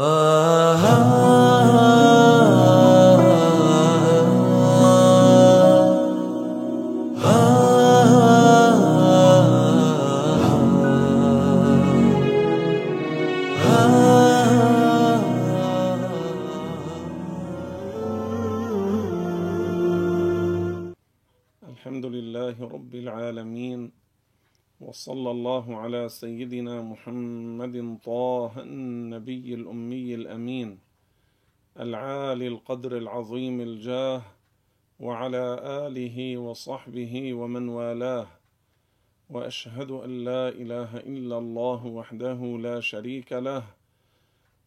Uh-huh. على سيدنا محمد طه النبي الأمي الأمين العالي القدر العظيم الجاه وعلى آله وصحبه ومن والاه. وأشهد أن لا إله إلا الله وحده لا شريك له.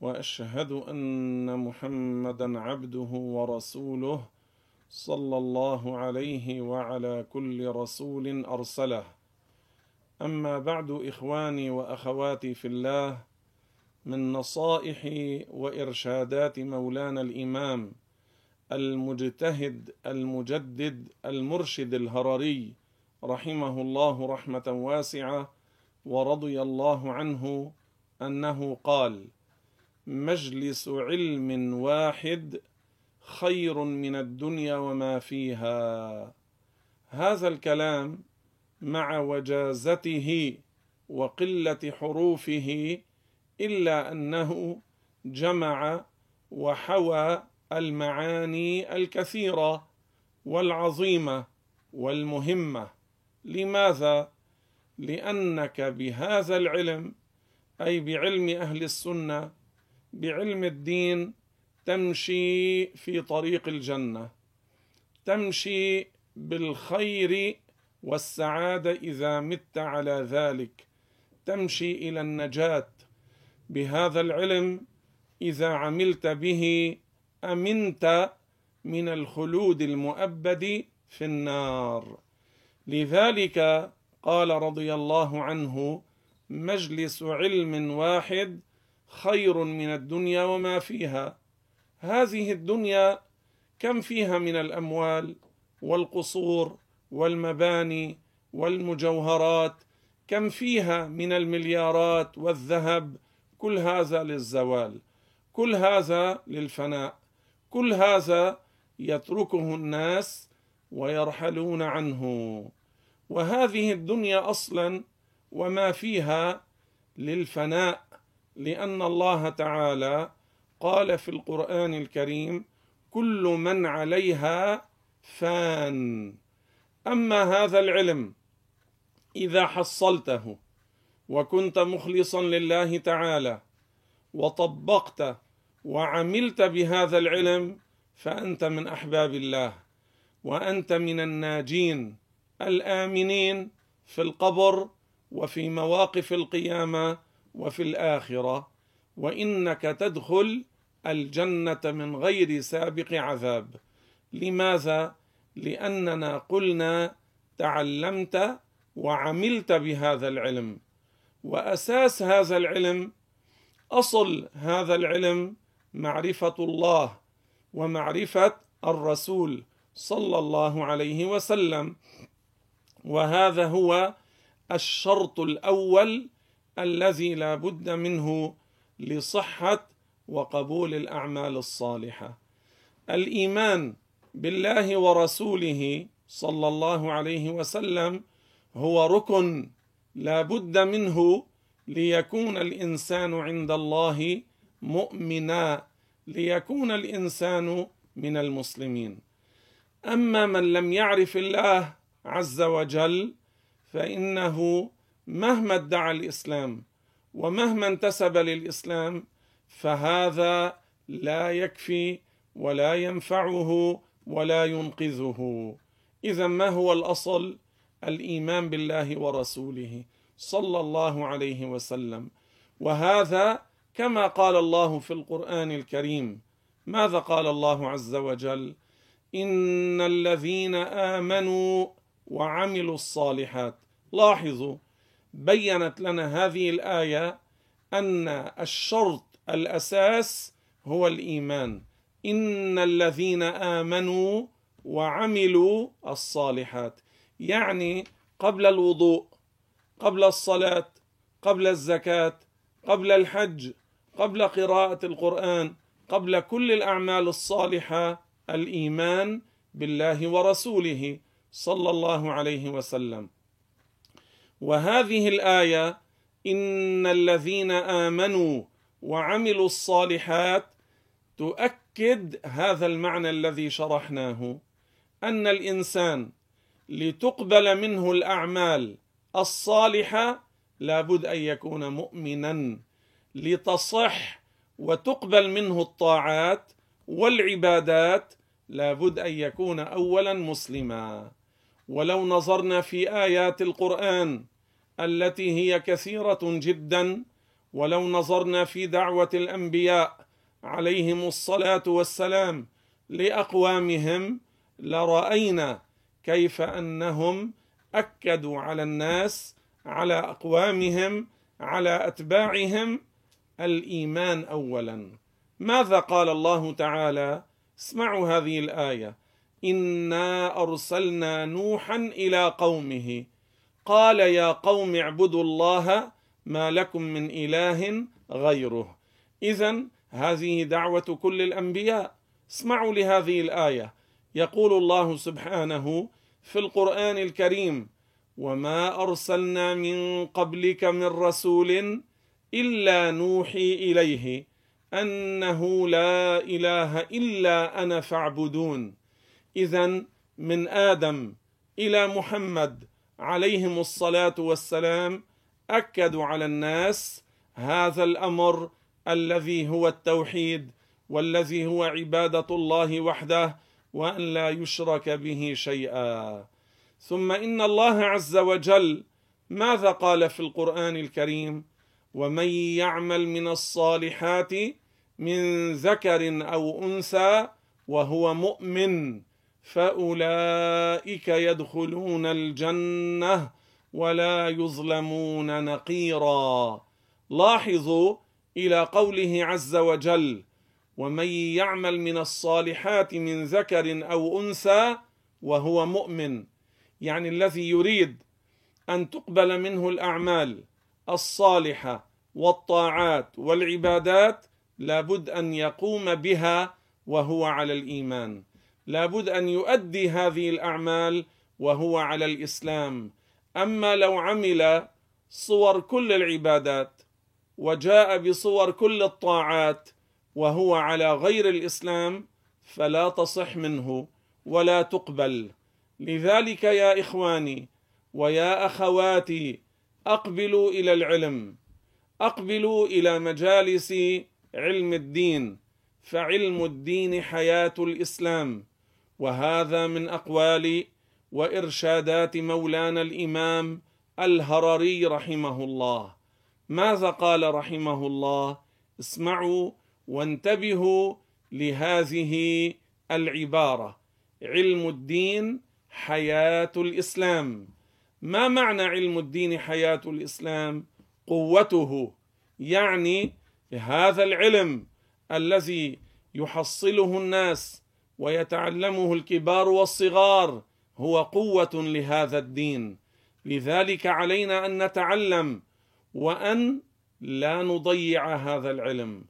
وأشهد أن محمدا عبده ورسوله صلى الله عليه وعلى كل رسول أرسله. أما بعد إخواني وأخواتي في الله من نصائح وإرشادات مولانا الإمام المجتهد المجدد المرشد الهرري رحمه الله رحمة واسعة ورضي الله عنه أنه قال مجلس علم واحد خير من الدنيا وما فيها. هذا الكلام مع وجازته وقلة حروفه إلا أنه جمع وحوى المعاني الكثيرة والعظيمة والمهمة. لماذا؟ لأنك بهذا العلم أي بعلم أهل السنة بعلم الدين تمشي في طريق الجنة تمشي بالخير والسعادة إذا مت على ذلك. تمشي إلى النجاة. بهذا العلم إذا عملت به أمنت من الخلود المؤبد في النار. لذلك قال رضي الله عنه مجلس علم واحد خير من الدنيا وما فيها. هذه الدنيا كم فيها من الأموال والقصور والمباني والمجوهرات كم فيها من المليارات والذهب كل هذا للزوال كل هذا للفناء كل هذا يتركه الناس ويرحلون عنه. وهذه الدنيا أصلا وما فيها للفناء لأن الله تعالى قال في القرآن الكريم كل من عليها فان أما هذا العلم إذا حصلته وكنت مخلصا لله تعالى وطبقت وعملت بهذا العلم فأنت من أحباب الله وأنت من الناجين الآمنين في القبر وفي مواقف القيامة وفي الآخرة وإنك تدخل الجنة من غير سابق عذاب. لماذا؟ لأننا قلنا تعلمت وعملت بهذا العلم. وأساس هذا العلم أصل هذا العلم معرفة الله ومعرفة الرسول صلى الله عليه وسلم. وهذا هو الشرط الأول الذي لا بد منه لصحة وقبول الأعمال الصالحة. الإيمان بالله ورسوله صلى الله عليه وسلم هو ركن لا بد منه ليكون الإنسان عند الله مؤمنا ليكون الإنسان من المسلمين. أما من لم يعرف الله عز وجل فإنه مهما ادعى الإسلام ومهما انتسب للإسلام فهذا لا يكفي ولا ينفعه ولا ينقذه. إذا ما هو الأصل؟ الإيمان بالله ورسوله صلى الله عليه وسلم. وهذا كما قال الله في القرآن الكريم. ماذا قال الله عز وجل؟ إن الذين آمنوا وعملوا الصالحات لاحظوا بينت لنا هذه الآية أن الشرط الأساس هو الإيمان. إن الذين آمنوا وعملوا الصالحات يعني قبل الوضوء قبل الصلاة قبل الزكاة قبل الحج قبل قراءة القرآن قبل كل الأعمال الصالحة الإيمان بالله ورسوله صلى الله عليه وسلم. وهذه الآية إن الذين آمنوا وعملوا الصالحات تؤكد هذا المعنى الذي شرحناه أن الإنسان لتقبل منه الأعمال الصالحة لابد أن يكون مؤمنا لتصح وتقبل منه الطاعات والعبادات لابد أن يكون اولا مسلما. ولو نظرنا في آيات القرآن التي هي كثيرة جدا ولو نظرنا في دعوة الأنبياء عليهم الصلاة والسلام لأقوامهم لرأينا كيف أنهم أكدوا على الناس على أقوامهم على أتباعهم الإيمان اولا. ماذا قال الله تعالى؟ اسمعوا هذه الآية. انا ارسلنا نوحا إلى قومه. قال يا قوم اعبدوا الله ما لكم من اله غيره. اذا هذه دعوة كل الأنبياء. اسمعوا لهذه الآية. يقول الله سبحانه في القرآن الكريم وما أرسلنا من قبلك من رسول إلا نوحي إليه أنه لا إله إلا أنا فاعبدون. اذا من آدم إلى محمد عليهم الصلاة والسلام أكدوا على الناس هذا الأمر الذي هو التوحيد والذي هو عبادة الله وحده وأن لا يشرك به شيئا. ثم إن الله عز وجل ماذا قال في القرآن الكريم؟ ومن يعمل من الصالحات من ذكر أو انثى وهو مؤمن فاولئك يدخلون الجنه ولا يظلمون نقيرا. لاحظوا إلى قوله عز وجل ومن يعمل من الصالحات من ذكر أو أنثى وهو مؤمن. يعني الذي يريد أن تقبل منه الأعمال الصالحة والطاعات والعبادات لابد أن يقوم بها وهو على الإيمان. لابد أن يؤدي هذه الأعمال وهو على الإسلام. أما لو عمل صور كل العبادات وجاء بصور كل الطاعات وهو على غير الإسلام فلا تصح منه ولا تقبل. لذلك يا إخواني ويا أخواتي أقبلوا إلى العلم أقبلوا إلى مجالس علم الدين فعلم الدين حياة الإسلام. وهذا من أقوال وإرشادات مولانا الإمام الهرري رحمه الله. ماذا قال رحمه الله؟ اسمعوا وانتبهوا لهذه العبارة. علم الدين حياة الإسلام. ما معنى علم الدين حياة الإسلام؟ قوته يعني هذا العلم الذي يحصله الناس ويتعلمه الكبار والصغار هو قوة لهذا الدين. لذلك علينا أن نتعلم وأن لا نضيع هذا العلم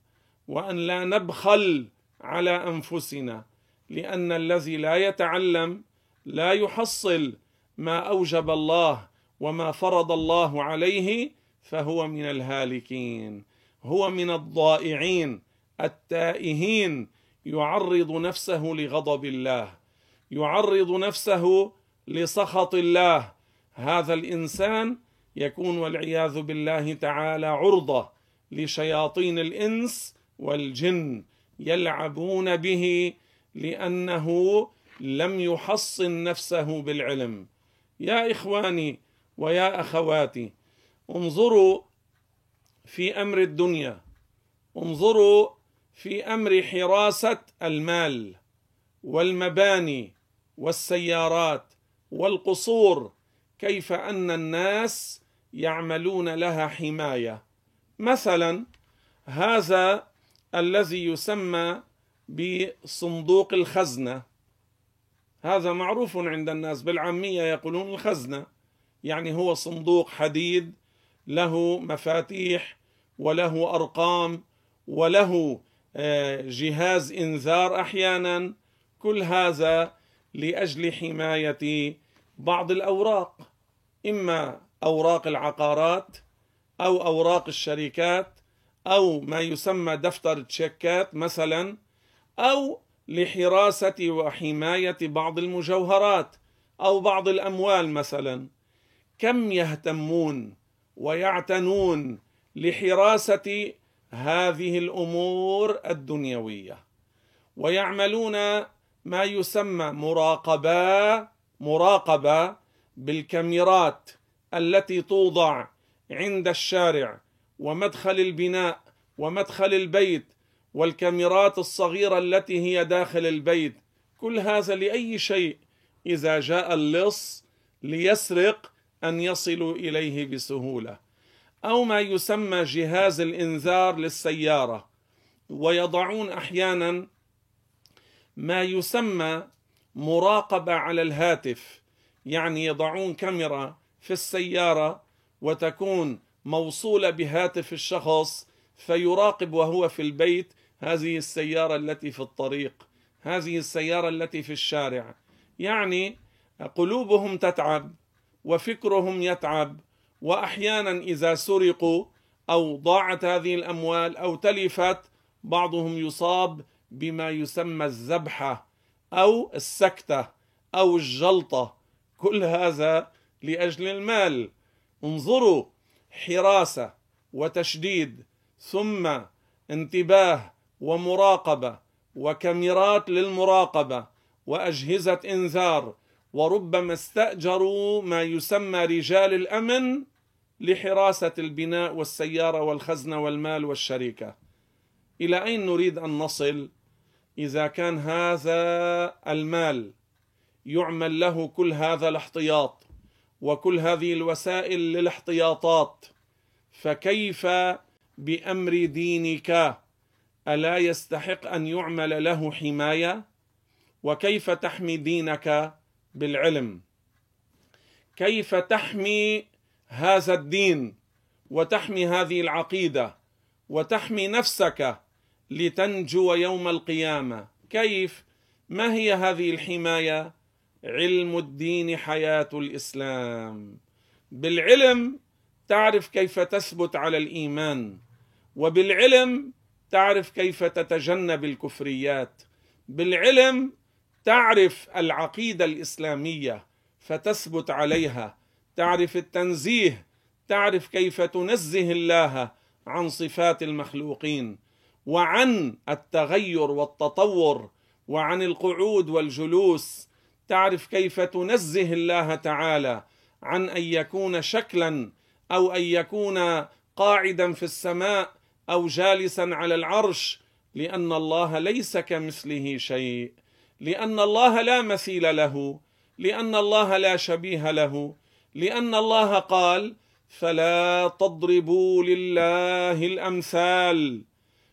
وأن لا نبخل على أنفسنا لأن الذي لا يتعلم لا يحصل ما أوجب الله وما فرض الله عليه فهو من الهالكين هو من الضائعين التائهين يعرض نفسه لغضب الله يعرض نفسه لسخط الله. هذا الإنسان يكون والعياذ بالله تعالى عرضة لشياطين الإنس والجن يلعبون به لأنه لم يحصن نفسه بالعلم. يا إخواني ويا أخواتي انظروا في أمر الدنيا انظروا في أمر حراسه المال والمباني والسيارات والقصور كيف أن الناس يعملون لها حماية. مثلا هذا الذي يسمى بصندوق الخزنة. هذا معروف عند الناس بالعامية يقولون الخزنة. يعني هو صندوق حديد له مفاتيح وله أرقام وله آه، جهاز إنذار أحيانا. كل هذا لأجل حماية بعض الأوراق. إما أوراق العقارات أو أوراق الشركات أو ما يسمى دفتر تشيكات مثلا أو لحراسة وحماية بعض المجوهرات أو بعض الأموال مثلا. كم يهتمون ويعتنون لحراسة هذه الأمور الدنيوية؟ ويعملون ما يسمى مراقبة مراقبة بالكاميرات التي توضع عند الشارع ومدخل البناء ومدخل البيت والكاميرات الصغيرة التي هي داخل البيت. كل هذا لأي شيء إذا جاء اللص ليسرق أن يصلوا إليه بسهولة. أو ما يسمى جهاز الإنذار للسيارة. ويضعون أحيانا ما يسمى مراقبة على الهاتف. يعني يضعون كاميرا في السيارة وتكون موصولة بهاتف الشخص فيراقب وهو في البيت هذه السيارة التي في الطريق هذه السيارة التي في الشارع. يعني قلوبهم تتعب وفكرهم يتعب وأحيانا إذا سرقوا أو ضاعت هذه الأموال أو تلفت بعضهم يصاب بما يسمى الذبحة أو السكتة أو الجلطة. كل هذا لأجل المال. انظروا حراسة وتشديد ثم انتباه ومراقبة وكاميرات للمراقبة وأجهزة إنذار. وربما استأجروا ما يسمى رجال الأمن لحراسة البناء والسيارة والخزنة والمال والشركة. إلى أين نريد أن نصل إذا كان هذا المال يعمل له كل هذا الاحتياط؟ وكل هذه الوسائل للاحتياطات. فكيف بأمر دينك؟ ألا يستحق أن يعمل له حماية؟ وكيف تحمي دينك بالعلم؟ كيف تحمي هذا الدين وتحمي هذه العقيدة وتحمي نفسك لتنجو يوم القيامة؟ كيف؟ ما هي هذه الحماية؟ علم الدين حياة الإسلام. بالعلم تعرف كيف تثبت على الإيمان وبالعلم تعرف كيف تتجنب الكفريات. بالعلم تعرف العقيدة الإسلامية فتثبت عليها. تعرف التنزيه تعرف كيف تنزه الله عن صفات المخلوقين وعن التغير والتطور وعن القعود والجلوس تعرف كيف تنزه الله تعالى عن أن يكون شكلا أو أن يكون قاعدا في السماء أو جالسا على العرش لأن الله ليس كمثله شيء لأن الله لا مثيل له لأن الله لا شبيه له لأن الله قال فلا تضربوا لله الأمثال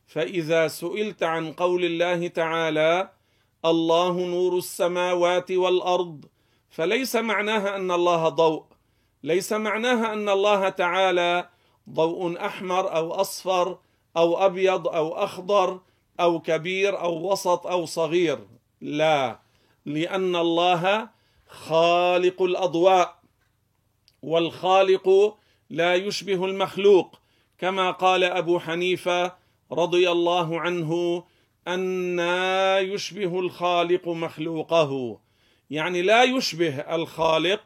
فإذا سئلت عن قول الله تعالى الله نور السماوات والأرض. فليس معناها أن الله ضوء. ليس معناها أن الله تعالى ضوء أحمر أو أصفر أو أبيض أو أخضر أو كبير أو وسط أو صغير. لا. لأن الله خالق الأضواء. والخالق لا يشبه المخلوق. كما قال أبو حنيفة رضي الله عنه أنا يشبه الخالق مخلوقه. يعني لا يشبه الخالق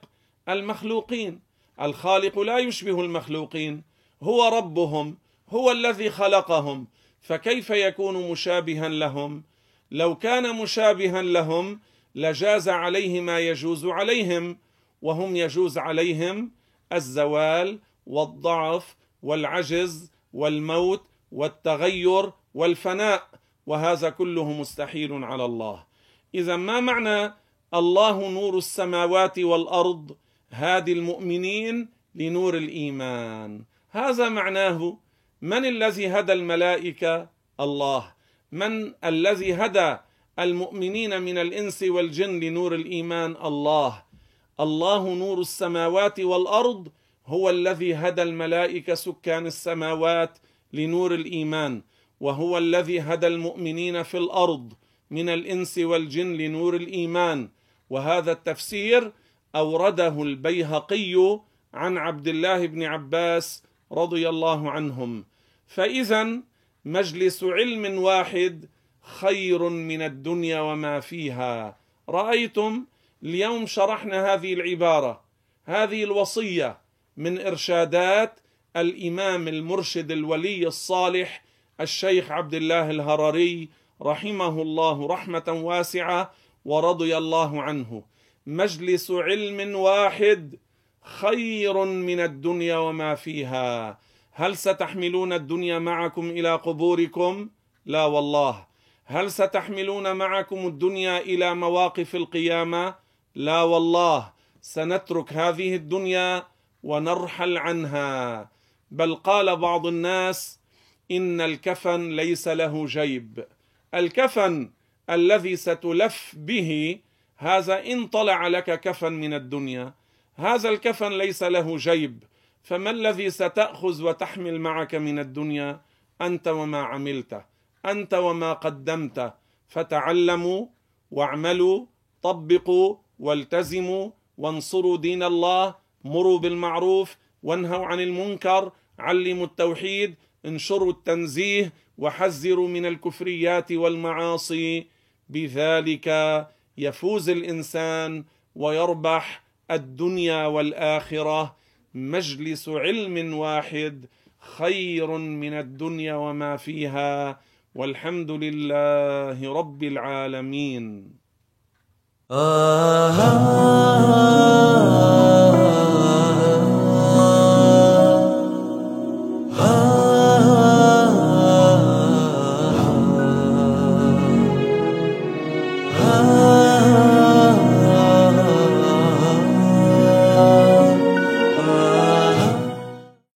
المخلوقين. الخالق لا يشبه المخلوقين. هو ربهم هو الذي خلقهم. فكيف يكون مشابها لهم؟ لو كان مشابها لهم لجاز عليه ما يجوز عليهم وهم يجوز عليهم الزوال والضعف والعجز والموت والتغير والفناء. وهذا كله مستحيل على الله. إذا ما معنى الله نور السماوات والأرض هادي المؤمنين لنور الإيمان؟ هذا معناه من الذي هدى الملائكة؟ الله. من الذي هدى المؤمنين من الإنس والجن لنور الإيمان؟ الله. الله نور السماوات والأرض هو الذي هدى الملائكة سكان السماوات لنور الإيمان. وهو الذي هدى المؤمنين في الأرض من الإنس والجن لنور الإيمان. وهذا التفسير أورده البيهقي عن عبد الله بن عباس رضي الله عنهم. فإذا مجلس علم واحد خير من الدنيا وما فيها. رأيتم اليوم شرحنا هذه العبارة. هذه الوصية من إرشادات الإمام المرشد الولي الصالح الشيخ عبد الله الهرري رحمه الله رحمة واسعة ورضي الله عنه. مجلس علم واحد خير من الدنيا وما فيها. هل ستحملون الدنيا معكم إلى قبوركم؟ لا والله. هل ستحملون معكم الدنيا إلى مواقف القيامة؟ لا والله. سنترك هذه الدنيا ونرحل عنها. بل قال بعض الناس إن الكفن ليس له جيب. الكفن الذي ستلف به هذا إن طلع لك كفن من الدنيا هذا الكفن ليس له جيب. فما الذي ستأخذ وتحمل معك من الدنيا؟ أنت وما عملت أنت وما قدمت. فتعلموا واعملوا طبقوا والتزموا وانصروا دين الله مروا بالمعروف وانهوا عن المنكر علموا التوحيد انشروا التنزيه وحذروا من الكفريات والمعاصي. بذلك يفوز الإنسان ويربح الدنيا والآخرة. مجلس علم واحد خير من الدنيا وما فيها. والحمد لله رب العالمين. آه